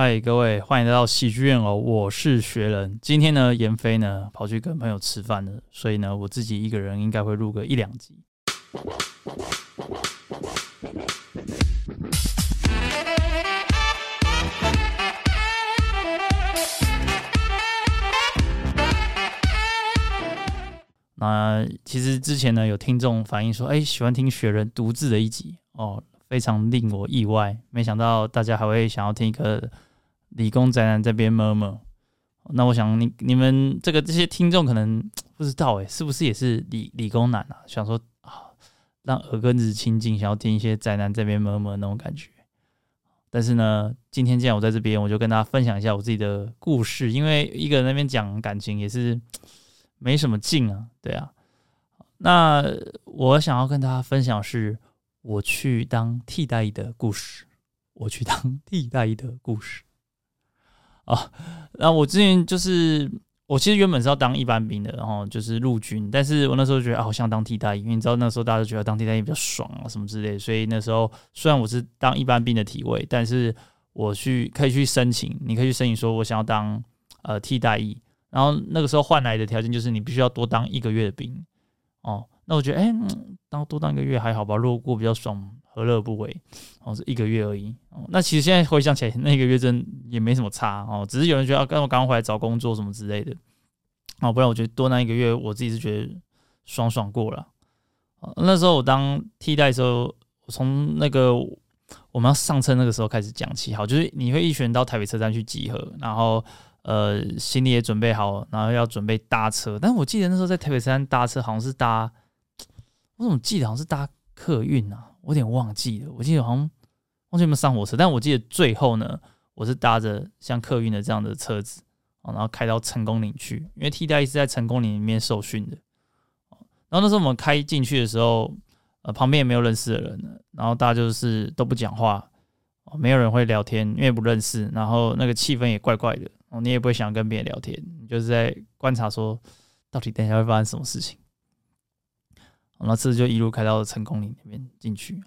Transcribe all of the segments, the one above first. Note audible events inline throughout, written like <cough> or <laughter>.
嗨，各位，欢迎来到喜剧院哦！我是学人。今天呢，严飞呢跑去跟朋友吃饭了，所以呢，我自己一个人应该会录个一两集。那其实之前呢，有听众反映说，哎，喜欢听学人独自的一集哦。非常令我意外，没想到大家还会想要听一个理工宅男这边么么。那我想你你们这个这些听众可能 <tsk> 不知道诶，是不是也是理理工男啊？想说啊，让耳根子清净，想要听一些宅男这边么么那种感觉。但是呢，今天既然我在这边，我就跟大家分享一下我自己的故事，因为一个人那边讲感情也是 <tsk> 没什么劲啊，对啊。那我想要跟大家分享是。我去当替代的故事，我去当替代的故事啊。那我之前就是，我其实原本是要当一般兵的，然后就是陆军，但是我那时候觉得啊，好想当替代役，因为你知道那时候大家都觉得当替代役比较爽啊，什么之类。所以那时候虽然我是当一般兵的体位，但是我去可以去申请，你可以去申请说我想要当呃替代役，然后那个时候换来的条件就是你必须要多当一个月的兵哦。那我觉得，哎、当多当一个月还好吧，如果过比较爽，何乐不为？哦，是一个月而已。哦，那其实现在回想起来，那个月真也没什么差哦，只是有人觉得，跟我刚回来找工作什么之类的。哦，不然我觉得多那一个月，我自己是觉得爽爽过了。那时候我当替代的时候，我从那个我们要上车那个时候开始讲起，好，就是你会一群人到台北车站去集合，然后。呃，行李也准备好，然后要准备搭车。但我记得那时候在台北山搭车，好像是搭，我怎么记得好像是搭客运啊？我有点忘记了。我记得好像忘记有没有上火车，但我记得最后呢，我是搭着像客运的这样的车子，然后开到成功岭去，因为替代是在成功岭里面受训的。然后那时候我们开进去的时候，呃，旁边也没有认识的人，然后大家就是都不讲话，没有人会聊天，因为不认识，然后那个气氛也怪怪的。哦，你也不会想跟别人聊天，你就是在观察说，到底等一下会发生什么事情。然后车子就一路开到成功岭那边进去。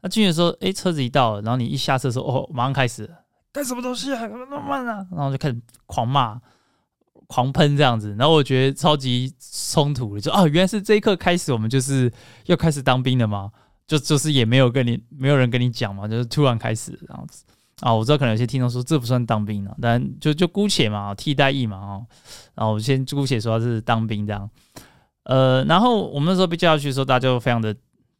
那进去的时候，哎，车子一到，然后你一下车的时候，哦，马上开始干什么东西啊？怎么那么慢啊？然后就开始狂骂、狂喷这样子。然后我觉得超级冲突的，就哦，原来是这一刻开始，我们就是要开始当兵的吗？就就是也没有跟你，没有人跟你讲嘛，就是突然开始这样子。啊，我知道可能有些听众说这不算当兵了，但就就姑且嘛，替代役嘛，哦，然后我先姑且说他是当兵这样，呃，然后我们那时候被叫下去的时候，大家就非常的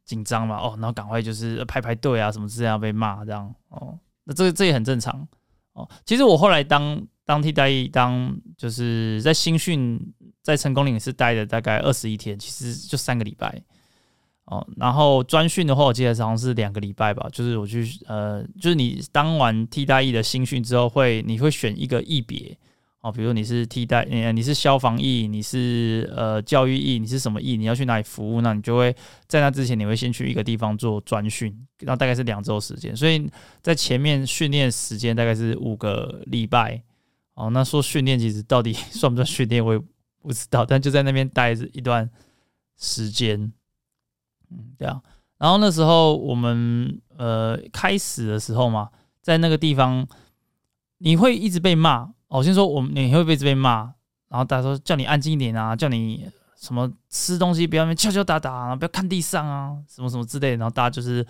紧张嘛，哦，然后赶快就是排排队啊，什么之类要被骂这样，哦，那这个这也很正常，哦，其实我后来当当替代役，当就是在新训在成功岭是待了大概二十一天，其实就三个礼拜。哦，然后专训的话，我记得好像是两个礼拜吧。就是我去，呃，就是你当完替代役的新训之后，会你会选一个役别，哦，比如你是替代，你你是消防役，你是呃教育役，你是什么役，你要去哪里服务，那你就会在那之前，你会先去一个地方做专训，那大概是两周时间。所以在前面训练时间大概是五个礼拜。哦，那说训练其实到底 <laughs> 算不算训练，我也不知道，但就在那边待着一段时间。嗯，对啊。然后那时候我们呃开始的时候嘛，在那个地方，你会一直被骂。我先说，我们你会被这边骂，然后大家说叫你安静一点啊，叫你什么吃东西不要那边敲敲打打啊，不要看地上啊，什么什么之类的。然后大家就是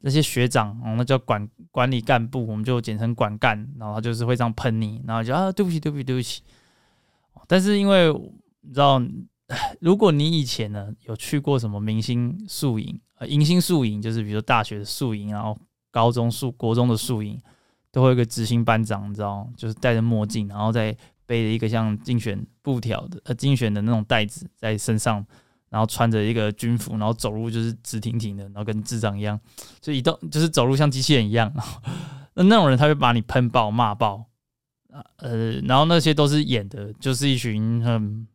那些学长，那叫管管理干部，我们就简称管干。然后他就是会这样喷你，然后就啊对不起对不起对不起。但是因为你知道。如果你以前呢有去过什么明星宿营，呃，迎新宿营就是比如说大学的宿营，然后高中宿、国中的宿营，都会有一个执行班长，你知道，就是戴着墨镜，然后再背着一个像竞选布条的呃竞选的那种袋子在身上，然后穿着一个军服，然后走路就是直挺挺的，然后跟智障一样，就一动就是走路像机器人一样。那那种人他会把你喷爆骂爆，呃，然后那些都是演的，就是一群很。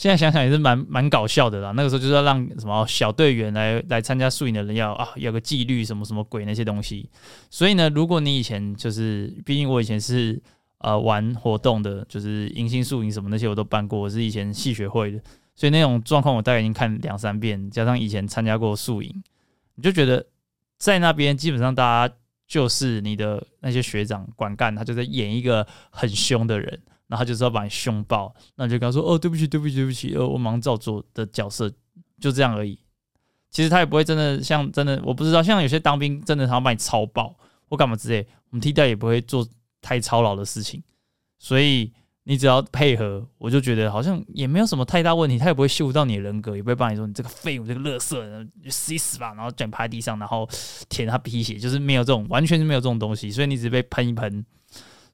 现在想想也是蛮蛮搞笑的啦。那个时候就是要让什么小队员来来参加宿营的人要啊有个纪律什么什么鬼那些东西。所以呢，如果你以前就是，毕竟我以前是呃玩活动的，就是迎新宿营什么那些我都办过，我是以前系学会的，所以那种状况我大概已经看两三遍，加上以前参加过宿营，你就觉得在那边基本上大家就是你的那些学长管干，他就在演一个很凶的人，然后他就是要把你凶爆，那你就跟他说哦，对不起，对不起，对不起，呃，我忙照做的角色就这样而已。其实他也不会真的像真的，我不知道，像有些当兵真的他要把你操爆或干嘛之类，我们替代也不会做太操劳的事情，所以。你只要配合，我就觉得好像也没有什么太大问题。他也不会羞辱到你的人格，也不会帮你说你这个废物、这个垃圾，就死死吧，然后叫你趴地上，然后舔他鼻血，就是没有这种，完全是没有这种东西。所以你只是被喷一喷。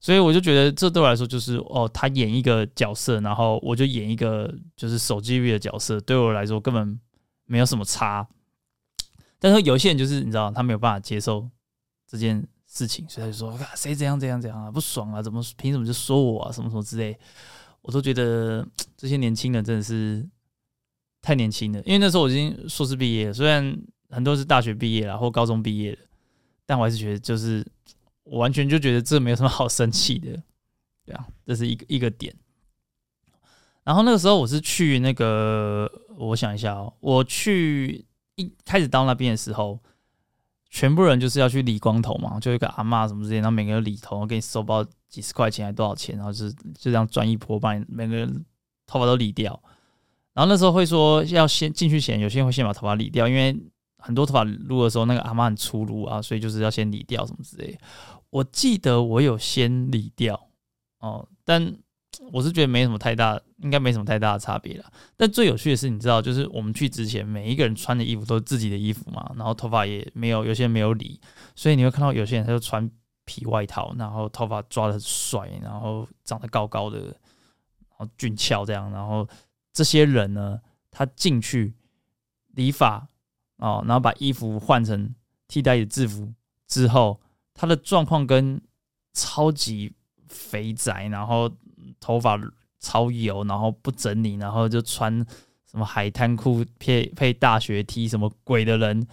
所以我就觉得这对我来说就是哦，他演一个角色，然后我就演一个就是手机里的角色，对我来说根本没有什么差。但是有些人就是你知道，他没有办法接受这件。事情，所以他就说：“谁怎样怎样怎样啊，不爽啊，怎么凭什么就说我啊，什么什么之类。”我都觉得这些年轻人真的是太年轻了。因为那时候我已经硕士毕业，虽然很多是大学毕业了或高中毕业的，但我还是觉得，就是我完全就觉得这没有什么好生气的，对啊，这是一个一个点。然后那个时候我是去那个，我想一下哦，我去一开始到那边的时候。全部人就是要去理光头嘛，就一个阿嬷什么之类，然后每个人理头，给你收包几十块钱还多少钱，然后就是就这样转一波，把你每个人头发都理掉。然后那时候会说要先进去前，有些人会先把头发理掉，因为很多头发撸的时候那个阿嬷很粗鲁啊，所以就是要先理掉什么之类。我记得我有先理掉哦，但。我是觉得没什么太大，应该没什么太大的差别啦。但最有趣的是，你知道，就是我们去之前，每一个人穿的衣服都是自己的衣服嘛，然后头发也没有，有些人没有理，所以你会看到有些人他就穿皮外套，然后头发抓得很帅，然后长得高高的，然后俊俏这样。然后这些人呢，他进去理发哦，然后把衣服换成替代的制服之后，他的状况跟超级肥宅，然后。头发超油，然后不整理，然后就穿什么海滩裤配配大学 T 什么鬼的人，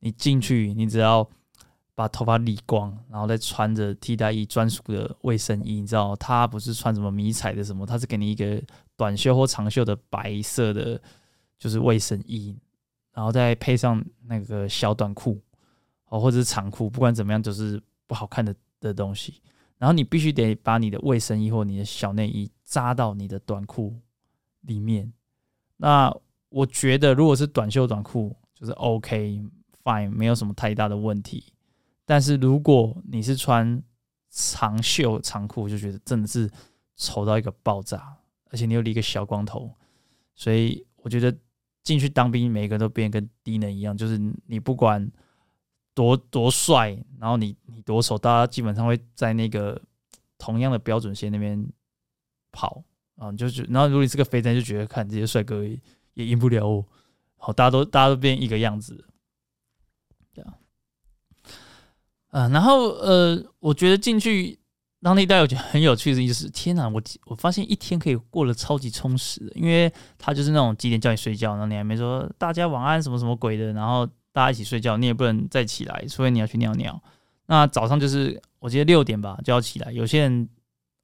你进去，你只要把头发理光，然后再穿着替代役专属的卫生衣，你知道，他不是穿什么迷彩的什么，他是给你一个短袖或长袖的白色的，就是卫生衣，然后再配上那个小短裤哦，或者是长裤，不管怎么样，就是不好看的的东西。然后你必须得把你的卫生衣或你的小内衣扎到你的短裤里面。那我觉得，如果是短袖短裤，就是 OK fine，没有什么太大的问题。但是如果你是穿长袖长裤，就觉得真的是丑到一个爆炸，而且你又理一个小光头，所以我觉得进去当兵，每一个都变跟低能一样，就是你不管。多多帅，然后你你多丑，大家基本上会在那个同样的标准线那边跑啊，就是然后如果你是个肥宅，就觉得看这些帅哥也赢不了我，好，大家都大家都变一个样子，对啊，嗯，然后呃，我觉得进去当地带，我觉得很有趣的意思，天哪，我我发现一天可以过得超级充实的，因为他就是那种几点叫你睡觉，然后你还没说大家晚安什么什么鬼的，然后。大家一起睡觉，你也不能再起来，除非你要去尿尿。那早上就是我记得六点吧就要起来。有些人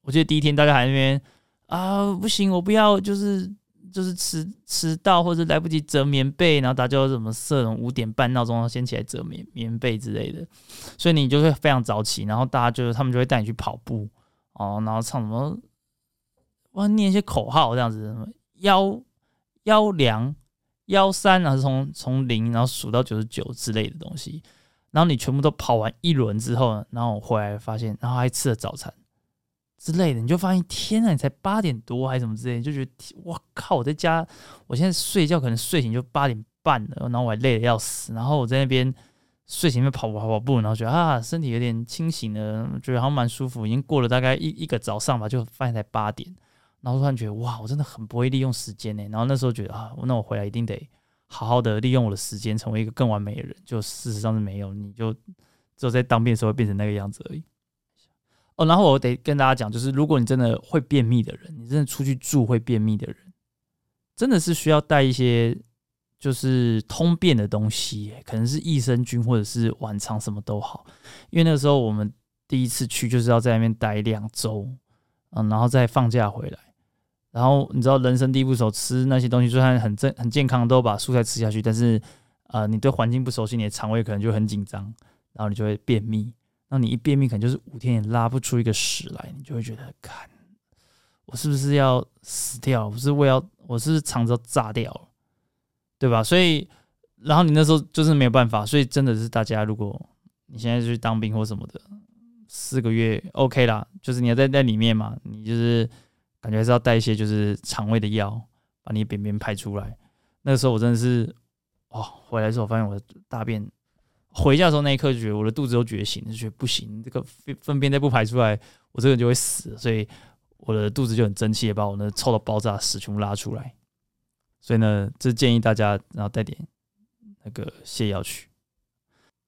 我记得第一天大家还在那边啊，不行，我不要，就是就是迟迟到或者来不及折棉被，然后大家就怎么设五点半闹钟先起来折棉棉被之类的，所以你就会非常早起。然后大家就是他们就会带你去跑步哦，然后唱什么哇，念一些口号这样子，什么幺幺两。幺三，然后从从零，然后数到九十九之类的东西，然后你全部都跑完一轮之后呢，然后我回来发现，然后还吃了早餐之类的，你就发现天呐，你才八点多还是什么之类，就觉得哇靠，我在家，我现在睡觉可能睡醒就八点半了，然后我还累得要死，然后我在那边睡醒那边跑跑跑步，然后觉得啊身体有点清醒了，觉得好像蛮舒服，已经过了大概一一个早上吧，就发现才八点。然后突然觉得哇，我真的很不会利用时间呢。然后那时候觉得啊，那我回来一定得好好的利用我的时间，成为一个更完美的人。就事实上是没有，你就只有在当兵的时候会变成那个样子而已。哦，然后我得跟大家讲，就是如果你真的会便秘的人，你真的出去住会便秘的人，真的是需要带一些就是通便的东西，可能是益生菌或者是晚肠什么都好。因为那时候我们第一次去就是要在那边待两周，嗯，然后再放假回来。然后你知道人生地不熟，吃那些东西就算很正很健康，都把蔬菜吃下去。但是，呃，你对环境不熟悉，你的肠胃可能就很紧张，然后你就会便秘。那你一便秘，可能就是五天也拉不出一个屎来，你就会觉得，看我是不是要死掉？我是我要，我是肠子要炸掉，对吧？所以，然后你那时候就是没有办法，所以真的是大家，如果你现在去当兵或什么的，四个月 OK 啦，就是你要在在里面嘛，你就是感觉还是要带一些就是肠胃的药，把你便便排出来。那个时候我真的是，哦，回来之后我发现我的大便，回家的时候那一刻就觉得我的肚子都觉醒，就觉得不行，这个粪便再不排出来，我这个人就会死，所以我的肚子就很争气的把我那臭到爆炸的屎全部拉出来。所以呢，这建议大家然后带点那个泻药去。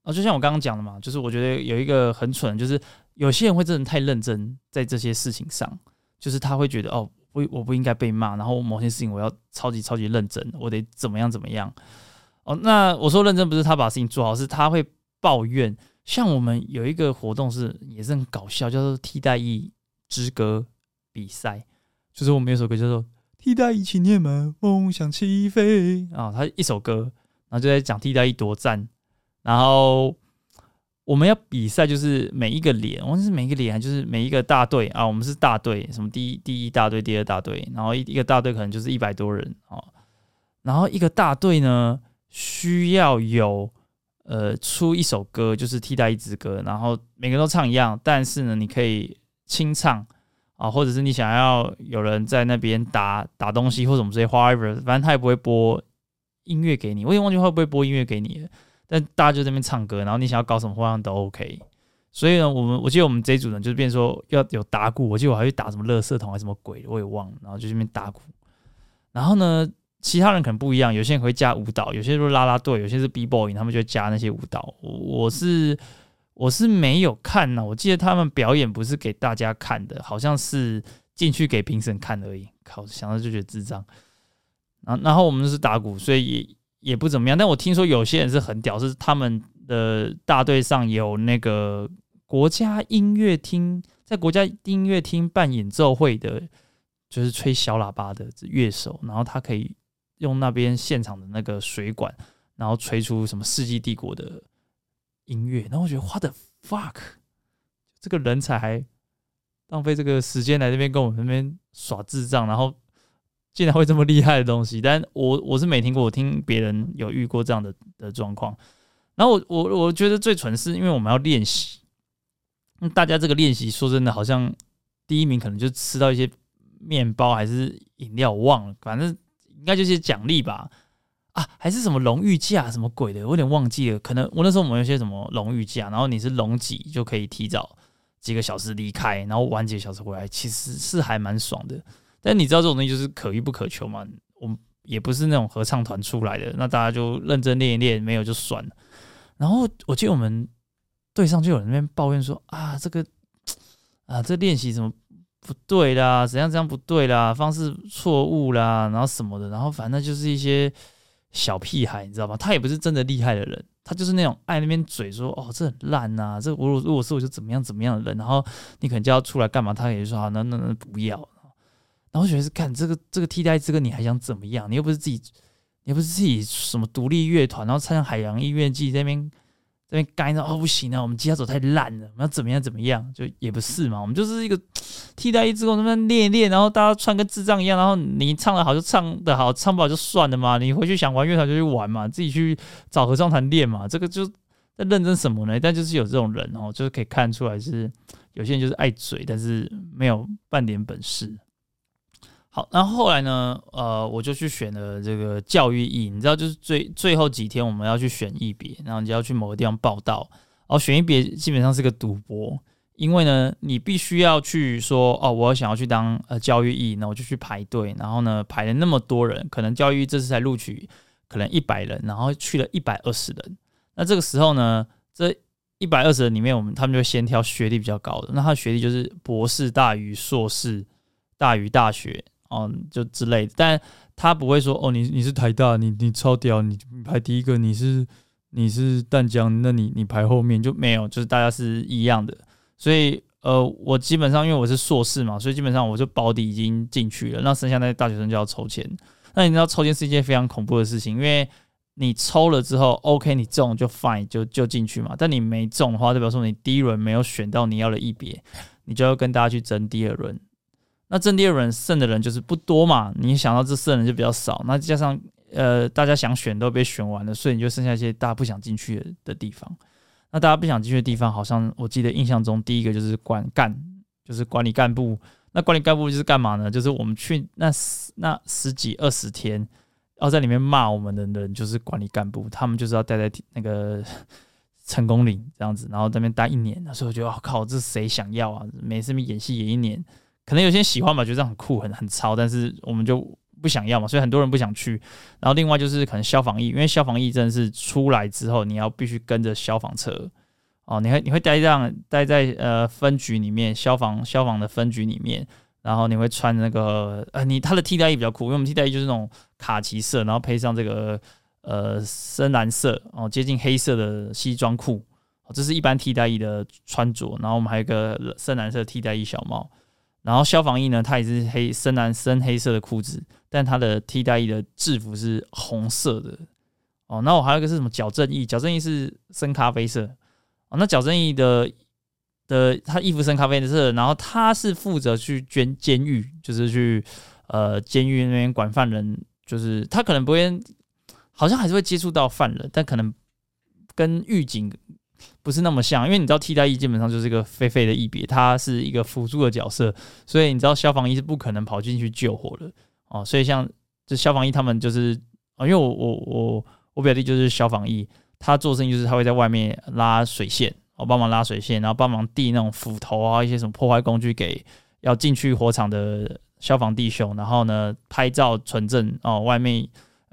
啊，就像我刚刚讲的嘛，就是我觉得有一个很蠢，就是有些人会真的太认真在这些事情上，就是他会觉得哦。我我不应该被骂，然后某些事情我要超级超级认真，我得怎么样怎么样。哦，那我说认真不是他把事情做好，是他会抱怨。像我们有一个活动是也是很搞笑，叫做替代役之歌比赛，就是我们有首歌叫做替代役青年们梦想起飞啊，他一首歌，然后就在讲替代役多赞，然后。我们要比赛，就是每一个连，我们是每一个连，就是每一个大队啊，我们是大队，什么第一第一大队、第二大队，然后一一个大队可能就是一百多人啊，然后一个大队呢需要有呃出一首歌，就是替代一支歌，然后每个人都唱一样，但是呢你可以清唱啊，或者是你想要有人在那边打打东西或者什么这些 whatever，反正他也不会播音乐给你，我也忘记会不会播音乐给你了。但大家就在那边唱歌，然后你想要搞什么花样都 OK。所以呢，我们我记得我们这一组呢，就是变说要有打鼓，我记得我还去打什么乐色桶还是什么鬼，我也忘了。然后就这边打鼓。然后呢，其他人可能不一样，有些人会加舞蹈，有些是啦啦队，有些是 B boy，他们就加那些舞蹈。我是我是没有看呢，我记得他们表演不是给大家看的，好像是进去给评审看而已。靠，想到就觉得智障。然后然后我们是打鼓，所以也。也不怎么样，但我听说有些人是很屌，是他们的大队上有那个国家音乐厅，在国家音乐厅办演奏会的，就是吹小喇叭的乐手，然后他可以用那边现场的那个水管，然后吹出什么世纪帝国的音乐，然后我觉得 what the fuck，这个人才还浪费这个时间来这边跟我们那边耍智障，然后。竟然会这么厉害的东西，但我我是没听过，我听别人有遇过这样的的状况。然后我我我觉得最蠢是因为我们要练习，大家这个练习说真的，好像第一名可能就吃到一些面包还是饮料，我忘了，反正应该就是奖励吧？啊，还是什么荣誉假什么鬼的，我有点忘记了。可能我那时候我们有些什么荣誉假，然后你是龙几就可以提早几个小时离开，然后晚几个小时回来，其实是还蛮爽的。但你知道这种东西就是可遇不可求嘛？我们也不是那种合唱团出来的，那大家就认真练一练，没有就算了。然后我记得我们队上就有人那边抱怨说啊，这个啊这练习怎么不对啦？怎样怎样不对啦？方式错误啦，然后什么的，然后反正就是一些小屁孩，你知道吗？他也不是真的厉害的人，他就是那种爱那边嘴说哦，这很烂呐，这我如果是我就怎么样怎么样的人，然后你可能就要出来干嘛？他也说好，那那那不要。然后觉得是看这个这个替代这个你还想怎么样？你又不是自己，你又不是自己什么独立乐团，然后参加海洋音乐季这边这边干到哦不行啊，我们吉他手太烂了，我们要怎么样怎么样？就也不是嘛，我们就是一个替代役之后那边练一练，然后大家穿跟智障一样，然后你唱得好就唱得好，唱不好就算了嘛。你回去想玩乐团就去玩嘛，自己去找合唱团练嘛。这个就在认真什么呢？但就是有这种人哦，就是可以看出来是有些人就是爱嘴，但是没有半点本事。好，然后来呢，呃，我就去选了这个教育役，你知道，就是最最后几天我们要去选一别，然后你就要去某个地方报到，然后选一别基本上是个赌博，因为呢，你必须要去说，哦，我想要去当呃教育役，那我就去排队，然后呢，排了那么多人，可能教育这次才录取可能一百人，然后去了一百二十人，那这个时候呢，这一百二十人里面，我们他们就先挑学历比较高的，那他的学历就是博士大于硕士大于大学。哦，就之类的，但他不会说哦，你你是台大，你你超屌，你排第一个，你是你是淡江，那你你排后面就没有，就是大家是一样的。所以呃，我基本上因为我是硕士嘛，所以基本上我就保底已经进去了。那剩下那些大学生就要抽签。那你知道抽签是一件非常恐怖的事情，因为你抽了之后，OK，你中就 fine，就就进去嘛。但你没中的话，代表说你第一轮没有选到你要的一别，你就要跟大家去争第二轮。那正第二轮剩的人就是不多嘛，你想到这剩人就比较少。那加上呃，大家想选都被选完了，所以你就剩下一些大家不想进去的的地方。那大家不想进去的地方，好像我记得印象中第一个就是管干，就是管理干部。那管理干部就是干嘛呢？就是我们去那十那十几二十天，要在里面骂我们的人，就是管理干部，他们就是要待在那个成功岭这样子，然后在那边待一年。那时候我觉得，我靠，这谁想要啊？每次演戏演一年，可能有些人喜欢吧，觉得这样很酷，很很潮，但是我们就。不想要嘛，所以很多人不想去。然后另外就是可能消防役，因为消防役真的是出来之后，你要必须跟着消防车哦，你会你会待这样待在呃分局里面，消防消防的分局里面，然后你会穿那个呃你他的替代衣比较酷，因为我们替代衣就是那种卡其色，然后配上这个呃深蓝色哦接近黑色的西装裤，这是一般替代衣的穿着。然后我们还有一个深蓝色替代衣小帽。然后消防衣呢，它也是黑深蓝深黑色的裤子，但它的替代役的制服是红色的哦。那我还有一个是什么矫正衣？矫正衣是深咖啡色哦。那矫正衣的的他衣服深咖啡色，然后他是负责去捐监狱，就是去呃监狱那边管犯人，就是他可能不会，好像还是会接触到犯人，但可能跟狱警。不是那么像，因为你知道替代役基本上就是一个废废的役别，它是一个辅助的角色，所以你知道消防役是不可能跑进去救火的哦。所以像这消防役他们就是啊，因为我我我我表弟就是消防役，他做生意就是他会在外面拉水线，哦，帮忙拉水线，然后帮忙递那种斧头啊，一些什么破坏工具给要进去火场的消防弟兄，然后呢拍照存证哦，外面。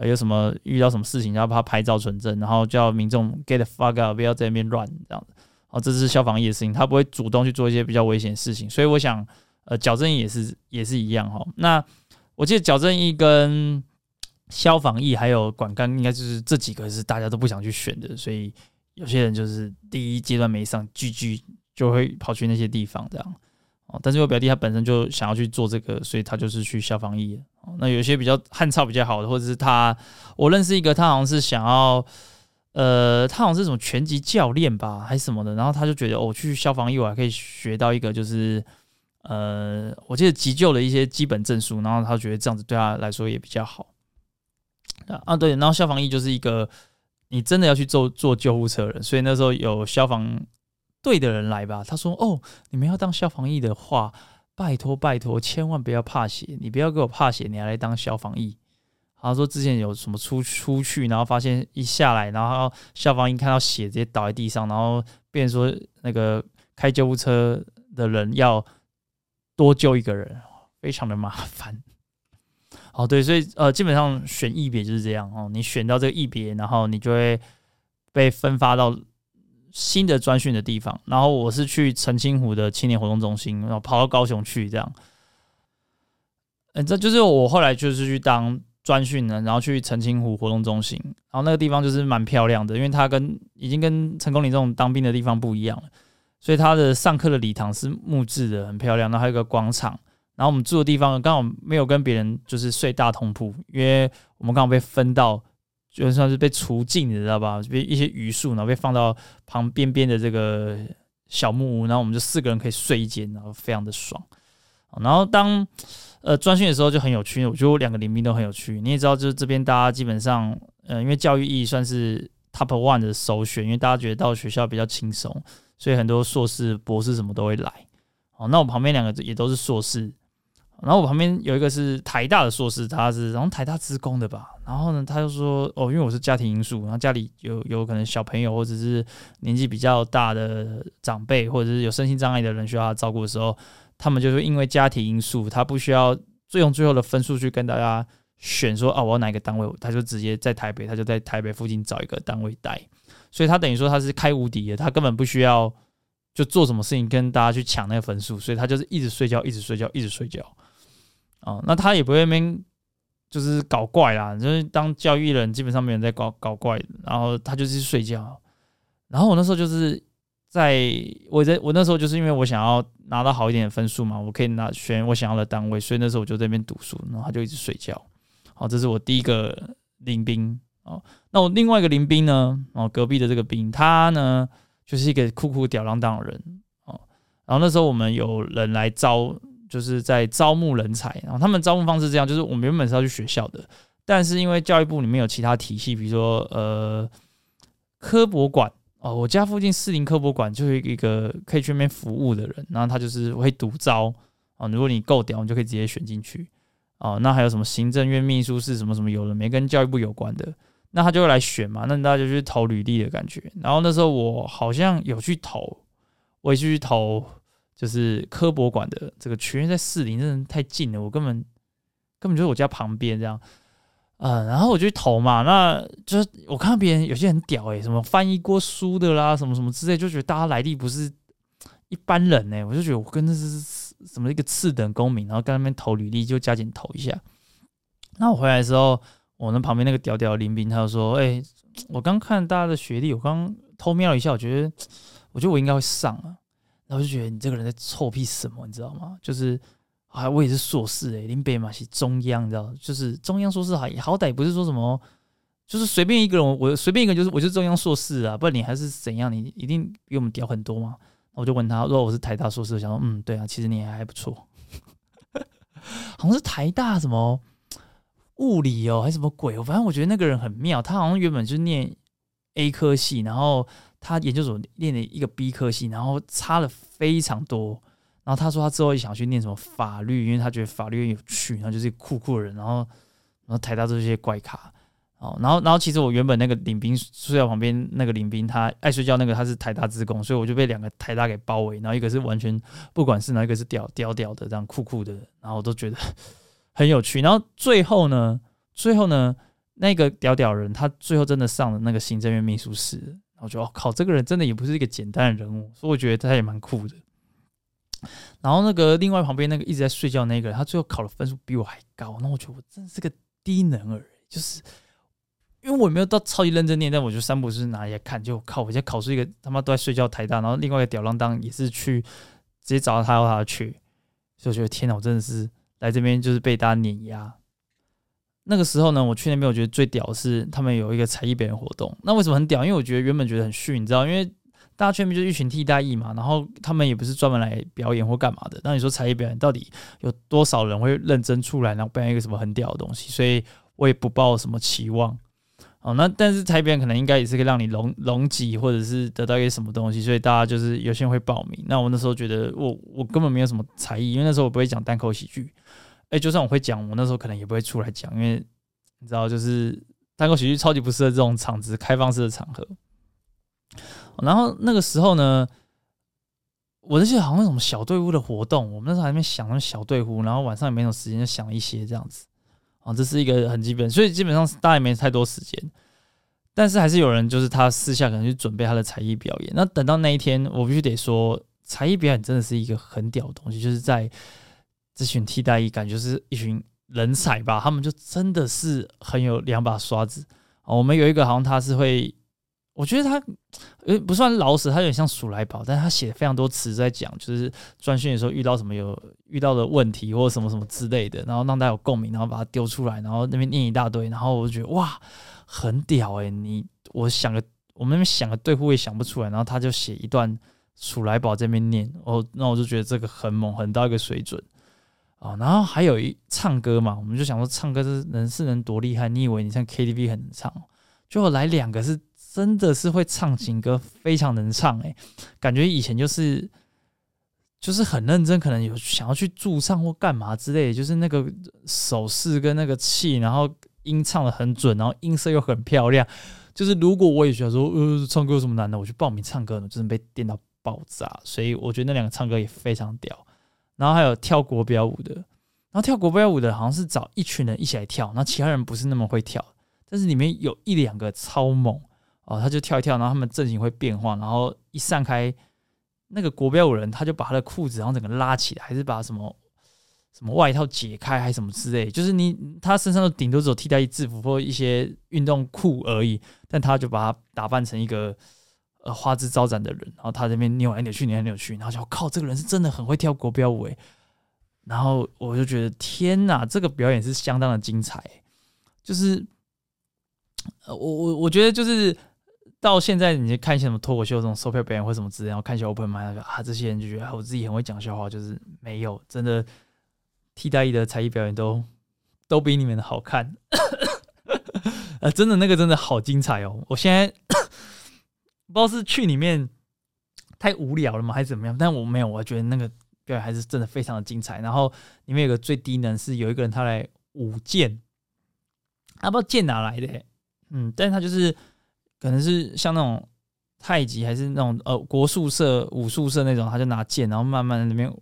有什么遇到什么事情，要他拍照存证，然后叫民众 get the fuck out，不要在那边乱这样子。哦，这是消防役的事情，他不会主动去做一些比较危险的事情。所以我想，呃，矫正也是也是一样哈。那我记得矫正役跟消防役还有管干，应该就是这几个是大家都不想去选的。所以有些人就是第一阶段没上，GG 就会跑去那些地方这样。哦但是我表弟他本身就想要去做这个，所以他就是去消防役。那有些比较汉草比较好的，或者是他，我认识一个，他好像是想要，呃，他好像是什么拳击教练吧，还是什么的。然后他就觉得，哦，去消防医我还可以学到一个，就是，呃，我记得急救的一些基本证书。然后他觉得这样子对他来说也比较好。啊，对，然后消防医就是一个你真的要去做做救护车人，所以那时候有消防。队的人来吧，他说：“哦，你们要当消防医的话，拜托拜托，千万不要怕血，你不要给我怕血，你还来当消防役。”他说之前有什么出出去，然后发现一下来，然后消防员看到血直接倒在地上，然后变成说那个开救护车的人要多救一个人，非常的麻烦。哦，对，所以呃，基本上选役别就是这样哦，你选到这个役别，然后你就会被分发到。新的专训的地方，然后我是去澄清湖的青年活动中心，然后跑到高雄去这样。嗯，这就是我后来就是去当专训的，然后去澄清湖活动中心，然后那个地方就是蛮漂亮的，因为它跟已经跟成功岭这种当兵的地方不一样了，所以它的上课的礼堂是木质的，很漂亮。然后还有个广场，然后我们住的地方刚好没有跟别人就是睡大通铺，因为我们刚好被分到。就算是被除尽，你知道吧？被一些榆树，然后被放到旁边边的这个小木屋，然后我们就四个人可以睡一间，然后非常的爽。然后当呃专训的时候就很有趣，我觉得我两个领兵都很有趣。你也知道，就是这边大家基本上，呃，因为教育意义算是 top one 的首选，因为大家觉得到学校比较轻松，所以很多硕士、博士什么都会来。哦，那我旁边两个也都是硕士。然后我旁边有一个是台大的硕士，他是然后台大职工的吧。然后呢，他就说哦，因为我是家庭因素，然后家里有有可能小朋友或者是年纪比较大的长辈，或者是有身心障碍的人需要他照顾的时候，他们就是因为家庭因素，他不需要最用最后的分数去跟大家选说啊，我要哪一个单位，他就直接在台北，他就在台北附近找一个单位待。所以他等于说他是开无敌的，他根本不需要就做什么事情跟大家去抢那个分数，所以他就是一直睡觉，一直睡觉，一直睡觉。哦，那他也不会边就是搞怪啦，就是当教育人，基本上没人在搞搞怪。然后他就是睡觉。然后我那时候就是在我在我那时候就是因为我想要拿到好一点的分数嘛，我可以拿选我想要的单位，所以那时候我就在那边读书，然后他就一直睡觉。好，这是我第一个临兵哦。那我另外一个邻兵呢，哦，隔壁的这个兵，他呢就是一个酷酷吊郎当的人哦。然后那时候我们有人来招，就是在招募人才，然后他们招募方式这样，就是我们原本是要去学校的，但是因为教育部里面有其他体系，比如说呃科博馆哦，我家附近四林科博馆就是一个可以去那边服务的人，然后他就是会独招哦，如果你够屌，你就可以直接选进去哦。那还有什么行政院秘书室什么什么有的没跟教育部有关的。那他就会来选嘛，那大家就去投履历的感觉。然后那时候我好像有去投，我也去投，就是科博馆的这个群在士林，真的太近了，我根本根本就是我家旁边这样。嗯，然后我就去投嘛，那就是我看到别人有些很屌诶、什么翻译过书的啦，什么什么之类，就觉得大家来历不是一般人呢、我就觉得我跟那是什么一个次等公民，然后跟那边投履历就加紧投一下。那我回来的时候。我那旁边那个屌屌林兵，他就说：“哎、我刚看大家的学历，我刚偷瞄了一下，我觉得，我觉得我应该会上啊。我就觉得你这个人在臭屁什么，你知道吗？就是，啊，我也是硕士哎、欸，林北马是中央，你知道，就是中央硕士好，好歹不是说什么，就是随便一个人，我随便一个就是我就是中央硕士啊，不然你还是怎样？你一定比我们屌很多吗？我就问他，如果我是台大硕士，想说，嗯，对啊，其实你还还不错，<laughs> 好像是台大什么。”物理哦，还是什么鬼哦？反正我觉得那个人很妙。他好像原本就念 A 科系，然后他研究所念了一个 B 科系，然后差了非常多。然后他说他之后也想去念什么法律，因为他觉得法律有趣，然后就是酷酷的人。然后，然后台大这些怪咖哦。然后，然后其实我原本那个领兵睡在旁边那个领兵，他爱睡觉那个他是台大职工，所以我就被两个台大给包围。然后一个是完全不管是哪一个是屌屌屌的这样酷酷的，然后我都觉得。<laughs> 很有趣，然后最后呢，最后呢，那个屌屌人他最后真的上了那个行政院秘书室，我觉得哦靠，这个人真的也不是一个简单的人物，所以我觉得他也蛮酷的。然后那个另外旁边那个一直在睡觉那个人，他最后考的分数比我还高，那我觉得我真的是个低能儿，就是因为我没有到超级认真念，但我觉得三不五时拿来看，就靠，我现在考出一个他妈都在睡觉台大，然后另外一个屌郎当也是去直接找到他要他去，所以我觉得天哪，我真的是。来这边就是被大家碾压。那个时候呢，我去那边，我觉得最屌是他们有一个才艺表演活动。那为什么很屌？因为我觉得原本觉得很逊，你知道，因为大家去那边就是一群替代役嘛，然后他们也不是专门来表演或干嘛的。那你说才艺表演到底有多少人会认真出来，然后表演一个什么很屌的东西？所以我也不抱什么期望。哦，那但是才艺表演可能应该也是可以让你隆隆挤，或者是得到一些什么东西，所以大家就是有些人会报名。那我那时候觉得我我根本没有什么才艺，因为那时候我不会讲单口喜剧。哎，就算我会讲，我那时候可能也不会出来讲，因为你知道，就是单口喜剧超级不适合这种场子，开放式的场合。然后那个时候呢，我就记得好像什么小队伍的活动，我们那时候还没想那么小队伍，然后晚上也没有时间，就想一些这样子。啊，这是一个很基本，所以基本上大家也没太多时间，但是还是有人就是他私下可能去准备他的才艺表演。那等到那一天，我必须得说，才艺表演真的是一个很屌的东西，就是在。这群替代役感觉是一群人才吧，他们就真的是很有两把刷子啊。我们有一个好像他是会，我觉得他呃不算老死，他有点像鼠来宝，但是他写非常多词在讲，就是专训的时候遇到什么有遇到的问题或者什么什么之类的，然后让大家有共鸣，然后把它丢出来，然后那边念一大堆，然后我就觉得哇，很屌诶。你我想个我们那边想个对付也想不出来，然后他就写一段鼠来宝这边念，哦，那我就觉得这个很猛，很到一个水准。哦，然后还有一唱歌嘛，我们就想说唱歌是能是能多厉害？你以为你像 KTV 很能唱？就来两个是真的是会唱情歌，非常能唱诶、感觉以前就是就是很认真，可能有想要去驻唱或干嘛之类的，就是那个手势跟那个气，然后音唱的很准，然后音色又很漂亮。就是如果我也想说，呃，唱歌有什么难的？我去报名唱歌呢，真的被电到爆炸。所以我觉得那两个唱歌也非常屌。然后还有跳国标舞的，然后跳国标舞的好像是找一群人一起来跳，那其他人不是那么会跳，但是里面有一两个超猛哦，他就跳一跳，然后他们阵型会变化，然后一散开，那个国标舞人他就把他的裤子然后整个拉起来，还是把什么什么外套解开，还是什么之类，就是你他身上的顶多只有替代制服或一些运动裤而已，但他就把它打扮成一个。呃，花枝招展的人，然后他这边扭来扭去，扭来扭去，然后就靠，这个人是真的很会跳国标舞诶。然后我就觉得天哪，这个表演是相当的精彩，就是呃，我我我觉得就是到现在，你看一些什么脱口秀这种售票表演或什么之类，然后看一些 open m i 啊，这些人就觉得我自己很会讲笑话，就是没有真的替代役的才艺表演都都比你们的好看。<laughs> 呃，真的那个真的好精彩哦！我现在不知道是去里面太无聊了吗，还是怎么样？但我没有，我觉得那个表演还是真的非常的精彩。然后里面有个最低能是有一个人他来舞剑，他不知道剑哪来的，嗯，但是他就是可能是像那种太极还是那种呃国术社武术社那种，他就拿剑，然后慢慢的那边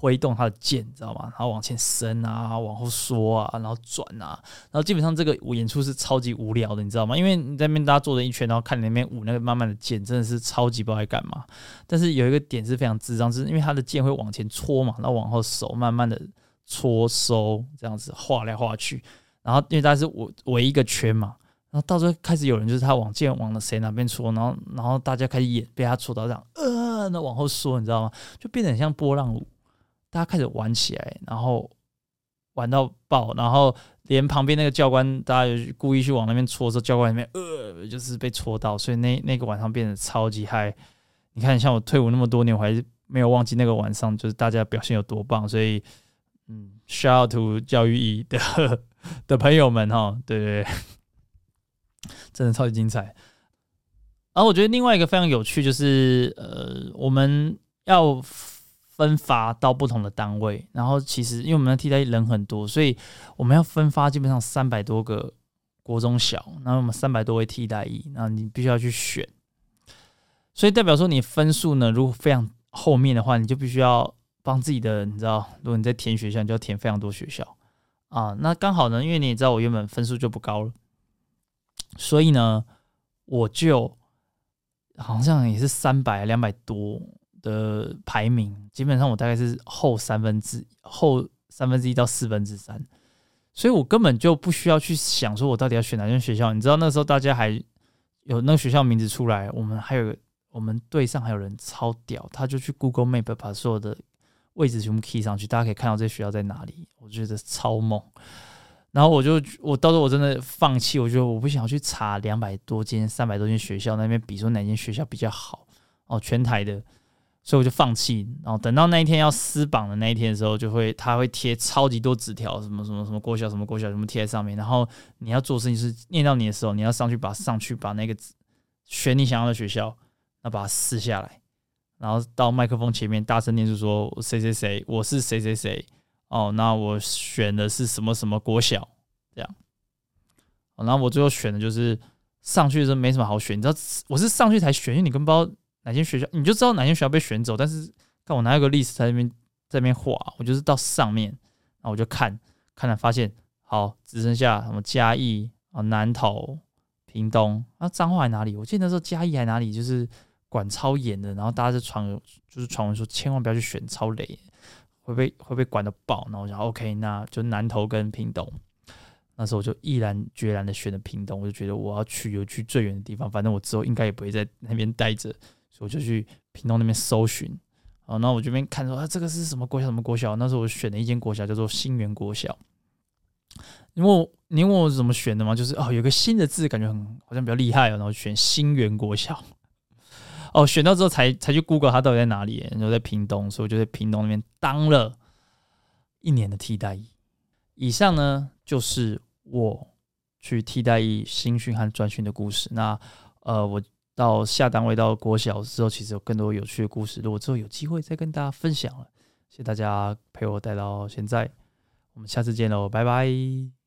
挥动他的剑，你知道吗？然后往前伸啊，往后缩啊，然后转啊，然后基本上这个舞演出是超级无聊的，你知道吗？因为你在那边大家坐着一圈，然后看你那边舞那个慢慢的剑，真的是超级不知道在干嘛。但是有一个点是非常智障，就是因为他的剑会往前戳嘛，然后往后手慢慢的戳收，这样子画来画去，然后因为他是围围一个圈嘛。然后到时候开始有人就是他往剑往了谁哪边戳，然后然后大家开始演被他戳到这样，呃，那往后缩，你知道吗？就变得很像波浪舞，大家开始玩起来，然后玩到爆，然后连旁边那个教官，大家就故意去往那边戳的时候，教官那边呃，就是被戳到，所以那那个晚上变得超级嗨。你看，像我退伍那么多年，我还是没有忘记那个晚上，就是大家表现有多棒。所以，嗯，shout out to 教育役的 <laughs> 的朋友们哈，对对对。真的超级精彩，然后我觉得另外一个非常有趣，就是呃，我们要分发到不同的单位，然后其实因为我们的替代人很多，所以我们要分发基本上三百多个国中小，然后我们三百多位替代役，那你必须要去选，所以代表说你分数呢，如果非常后面的话，你就必须要帮自己的，你知道，如果你在填学校，你就要填非常多学校啊，那刚好呢，因为你也知道我原本分数就不高了。所以呢，我就好像也是三百两百多的排名，基本上我大概是后三分之后三分之一到四分之三，所以我根本就不需要去想说我到底要选哪间学校。你知道那时候大家还有那个学校名字出来，我们还有我们队上还有人超屌，他就去 Google Map 把所有的位置全部 key 上去，大家可以看到这学校在哪里，我觉得超猛。然后我就我到时候我真的放弃，我觉得我不想要去查两百多间、三百多间学校那边比说哪间学校比较好哦，全台的，所以我就放弃。然后等到那一天要撕榜的那一天的时候，就会他会贴超级多纸条，什么什么什么国小、什么国小什么贴在上面。然后你要做事情是念到你的时候，你要上去把上去把那个选你想要的学校，那把它撕下来，然后到麦克风前面大声念出说谁谁谁，我是谁谁谁。哦，那我选的是什么什么国小这样，然后我最后选的就是上去的时候没什么好选，你知道我是上去才选，因为你跟包哪间学校，你就知道哪间学校被选走，但是看我拿一个 list 在那边在那边画，我就是到上面，然后我就看，看了发现好只剩下什么嘉义啊、南投、屏东啊、彰化还哪里？我记得那时候嘉义还哪里就是管超严的，然后大家就传就是传闻说千万不要去选超雷。会被会被管的爆，然后我想 OK，那就南投跟屏东。那时候我就毅然决然的选了屏东，我就觉得我要去有去最远的地方，反正我之后应该也不会在那边待着，我就去屏东那边搜寻。好，那我这边看说啊，这个是什么国小？什么国小？那时候我选了一间国小，叫做新源国小。因为我你问我怎么选的吗？就是哦，有个新的字，感觉很好像比较厉害哦，然后选新源国小。哦，选到之后才才去 Google 它到底在哪里，然后在屏东，所以我就在屏东那边当了一年的替代役。以上呢就是我去替代役新训和专训的故事。那呃，我到下单位到国小之后，其实有更多有趣的故事，如果之后有机会再跟大家分享了。谢谢大家陪我带到现在，我们下次见喽，拜拜。